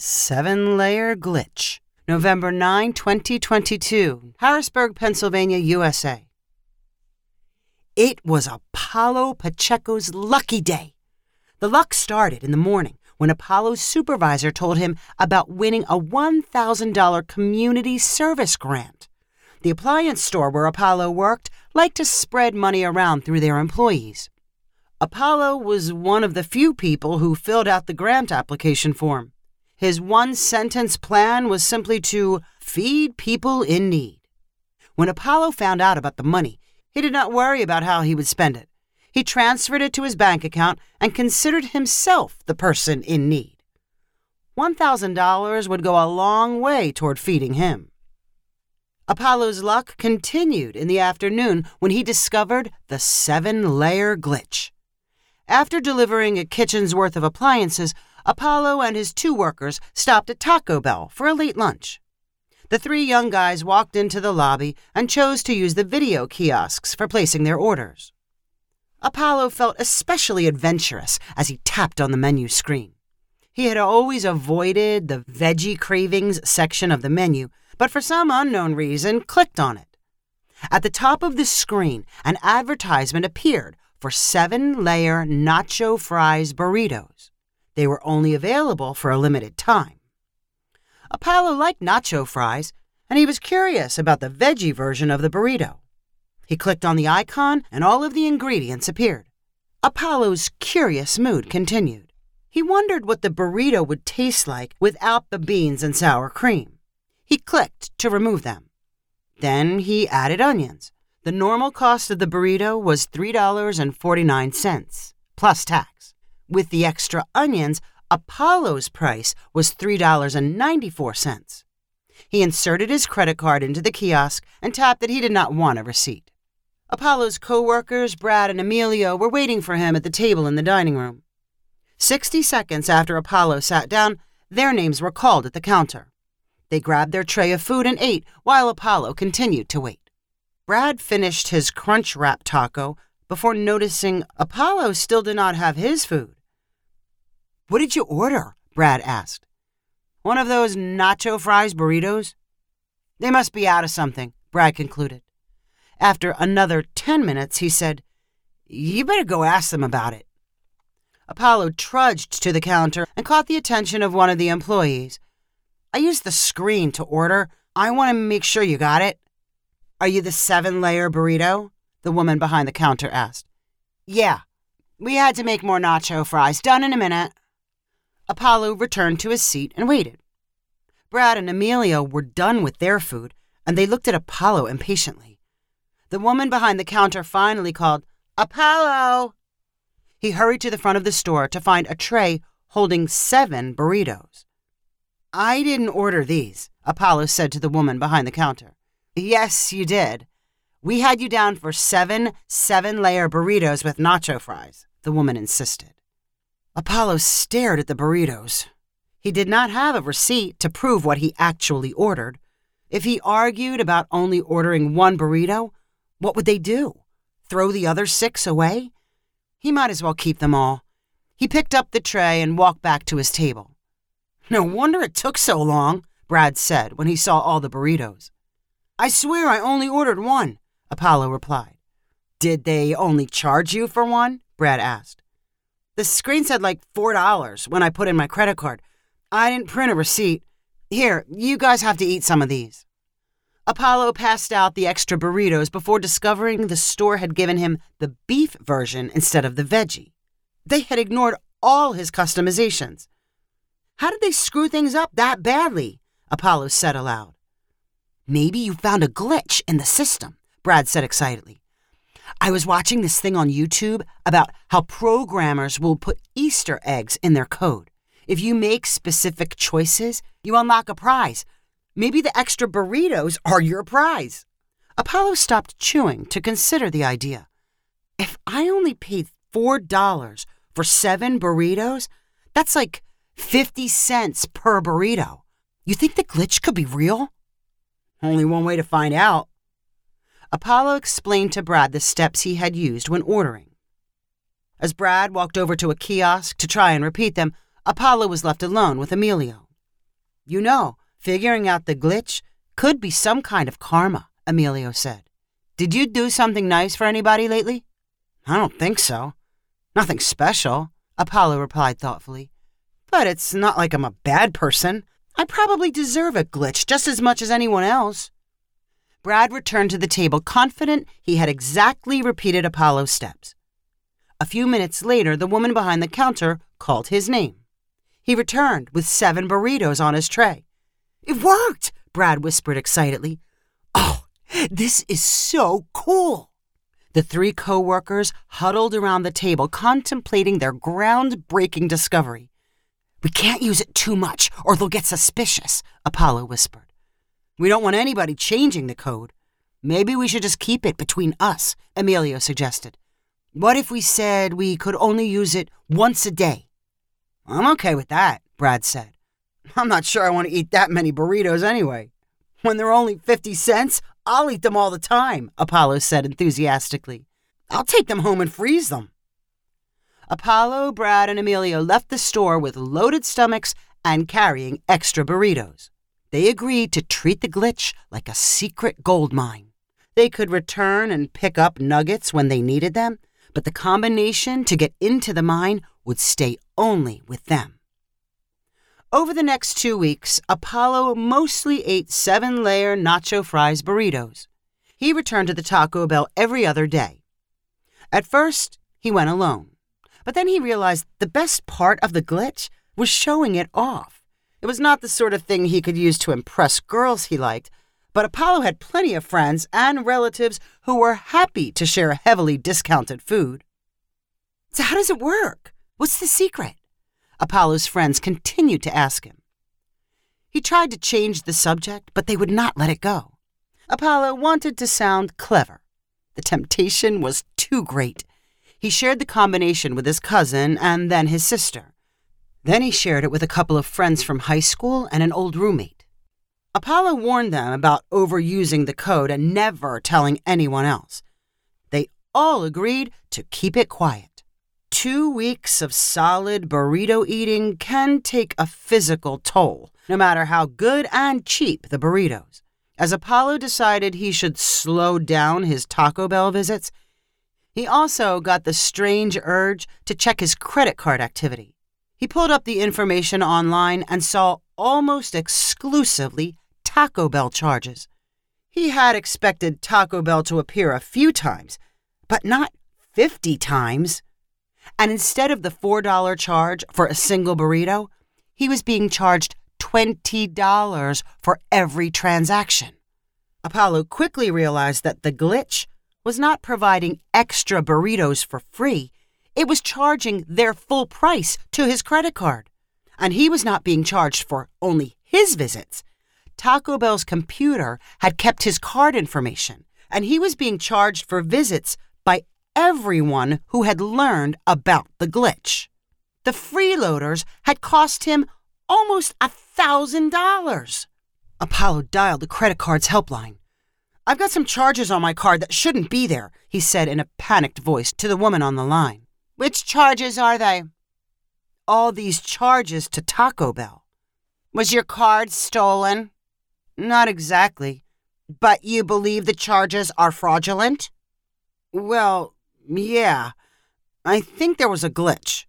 Seven Layer Glitch, November 9, 2022, Harrisburg, Pennsylvania, USA. It was Apollo Pacheco's lucky day. The luck started in the morning when Apollo's supervisor told him about winning a $1,000 community service grant. The appliance store where Apollo worked liked to spread money around through their employees. Apollo was one of the few people who filled out the grant application form. His one sentence plan was simply to feed people in need. When Apollo found out about the money, he did not worry about how he would spend it. He transferred it to his bank account and considered himself the person in need. $1,000 would go a long way toward feeding him. Apollo's luck continued in the afternoon when he discovered the seven layer glitch. After delivering a kitchen's worth of appliances, Apollo and his two workers stopped at Taco Bell for a late lunch. The three young guys walked into the lobby and chose to use the video kiosks for placing their orders. Apollo felt especially adventurous as he tapped on the menu screen. He had always avoided the veggie cravings section of the menu, but for some unknown reason clicked on it. At the top of the screen, an advertisement appeared for seven layer nacho fries burritos. They were only available for a limited time. Apollo liked nacho fries, and he was curious about the veggie version of the burrito. He clicked on the icon, and all of the ingredients appeared. Apollo's curious mood continued. He wondered what the burrito would taste like without the beans and sour cream. He clicked to remove them. Then he added onions. The normal cost of the burrito was $3.49, plus tax. With the extra onions, Apollo's price was $3.94. He inserted his credit card into the kiosk and tapped that he did not want a receipt. Apollo's co-workers, Brad and Emilio, were waiting for him at the table in the dining room. Sixty seconds after Apollo sat down, their names were called at the counter. They grabbed their tray of food and ate while Apollo continued to wait. Brad finished his crunch wrap taco before noticing Apollo still did not have his food. What did you order? Brad asked. One of those nacho fries burritos? They must be out of something, Brad concluded. After another ten minutes, he said, You better go ask them about it. Apollo trudged to the counter and caught the attention of one of the employees. I used the screen to order. I want to make sure you got it. Are you the seven layer burrito? The woman behind the counter asked. Yeah. We had to make more nacho fries. Done in a minute. Apollo returned to his seat and waited. Brad and Emilio were done with their food, and they looked at Apollo impatiently. The woman behind the counter finally called, Apollo! He hurried to the front of the store to find a tray holding seven burritos. I didn't order these, Apollo said to the woman behind the counter. Yes, you did. We had you down for seven seven layer burritos with nacho fries, the woman insisted. Apollo stared at the burritos. He did not have a receipt to prove what he actually ordered. If he argued about only ordering one burrito, what would they do? Throw the other six away? He might as well keep them all. He picked up the tray and walked back to his table. No wonder it took so long, Brad said when he saw all the burritos. I swear I only ordered one, Apollo replied. Did they only charge you for one? Brad asked. The screen said like $4 when I put in my credit card. I didn't print a receipt. Here, you guys have to eat some of these. Apollo passed out the extra burritos before discovering the store had given him the beef version instead of the veggie. They had ignored all his customizations. How did they screw things up that badly? Apollo said aloud. Maybe you found a glitch in the system, Brad said excitedly. I was watching this thing on YouTube about how programmers will put Easter eggs in their code. If you make specific choices, you unlock a prize. Maybe the extra burritos are your prize. Apollo stopped chewing to consider the idea. If I only paid $4 for seven burritos, that's like 50 cents per burrito. You think the glitch could be real? Only one way to find out. Apollo explained to Brad the steps he had used when ordering. As Brad walked over to a kiosk to try and repeat them, Apollo was left alone with Emilio. You know, figuring out the glitch could be some kind of karma, Emilio said. Did you do something nice for anybody lately? I don't think so. Nothing special, Apollo replied thoughtfully. But it's not like I'm a bad person. I probably deserve a glitch just as much as anyone else. Brad returned to the table confident he had exactly repeated Apollo's steps. A few minutes later, the woman behind the counter called his name. He returned with seven burritos on his tray. It worked, Brad whispered excitedly. Oh, this is so cool. The three co-workers huddled around the table contemplating their groundbreaking discovery. We can't use it too much or they'll get suspicious, Apollo whispered. We don't want anybody changing the code. Maybe we should just keep it between us, Emilio suggested. What if we said we could only use it once a day? I'm okay with that, Brad said. I'm not sure I want to eat that many burritos anyway. When they're only 50 cents, I'll eat them all the time, Apollo said enthusiastically. I'll take them home and freeze them. Apollo, Brad, and Emilio left the store with loaded stomachs and carrying extra burritos. They agreed to treat the glitch like a secret gold mine. They could return and pick up nuggets when they needed them, but the combination to get into the mine would stay only with them. Over the next two weeks, Apollo mostly ate seven layer nacho fries burritos. He returned to the Taco Bell every other day. At first, he went alone, but then he realized the best part of the glitch was showing it off. It was not the sort of thing he could use to impress girls he liked, but Apollo had plenty of friends and relatives who were happy to share heavily discounted food. So, how does it work? What's the secret? Apollo's friends continued to ask him. He tried to change the subject, but they would not let it go. Apollo wanted to sound clever. The temptation was too great. He shared the combination with his cousin and then his sister. Then he shared it with a couple of friends from high school and an old roommate. Apollo warned them about overusing the code and never telling anyone else. They all agreed to keep it quiet. Two weeks of solid burrito eating can take a physical toll, no matter how good and cheap the burritos. As Apollo decided he should slow down his Taco Bell visits, he also got the strange urge to check his credit card activity. He pulled up the information online and saw almost exclusively Taco Bell charges. He had expected Taco Bell to appear a few times, but not 50 times. And instead of the $4 charge for a single burrito, he was being charged $20 for every transaction. Apollo quickly realized that the glitch was not providing extra burritos for free, it was charging their full price to his credit card. And he was not being charged for only his visits. Taco Bell's computer had kept his card information, and he was being charged for visits by everyone who had learned about the glitch. The freeloaders had cost him almost a thousand dollars. Apollo dialed the credit card's helpline. I've got some charges on my card that shouldn't be there, he said in a panicked voice to the woman on the line. Which charges are they? All these charges to Taco Bell. Was your card stolen? Not exactly. But you believe the charges are fraudulent? Well, yeah, I think there was a glitch.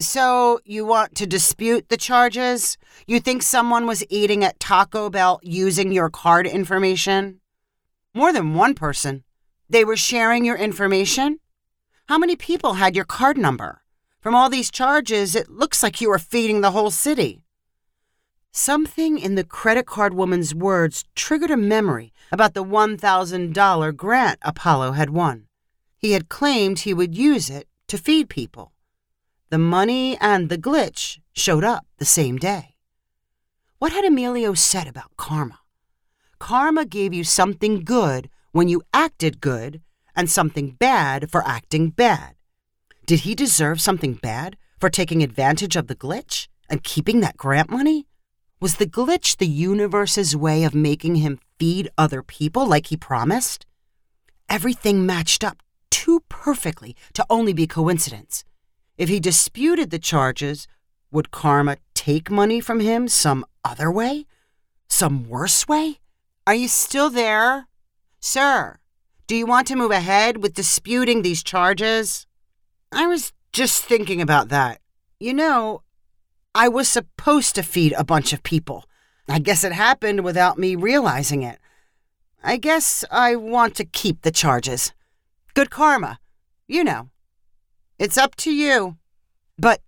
So, you want to dispute the charges? You think someone was eating at Taco Bell using your card information? More than one person. They were sharing your information? How many people had your card number? From all these charges, it looks like you were feeding the whole city. Something in the credit card woman's words triggered a memory about the $1,000 grant Apollo had won. He had claimed he would use it to feed people. The money and the glitch showed up the same day. What had Emilio said about karma? Karma gave you something good when you acted good and something bad for acting bad. Did he deserve something bad for taking advantage of the glitch and keeping that grant money? Was the glitch the universe's way of making him feed other people like he promised? Everything matched up too perfectly to only be coincidence. If he disputed the charges, would karma take money from him some other way? Some worse way? Are you still there? Sir, do you want to move ahead with disputing these charges? I was just thinking about that. You know, I was supposed to feed a bunch of people. I guess it happened without me realizing it. I guess I want to keep the charges. Good karma. You know. It's up to you. But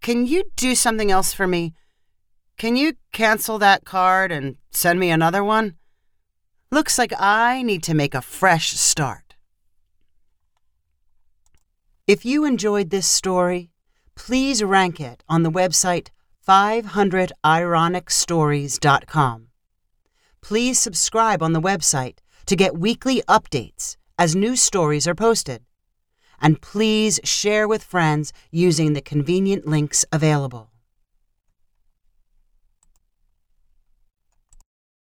can you do something else for me? Can you cancel that card and send me another one? Looks like I need to make a fresh start. If you enjoyed this story, please rank it on the website 500ironicstories.com. Please subscribe on the website to get weekly updates as new stories are posted. And please share with friends using the convenient links available.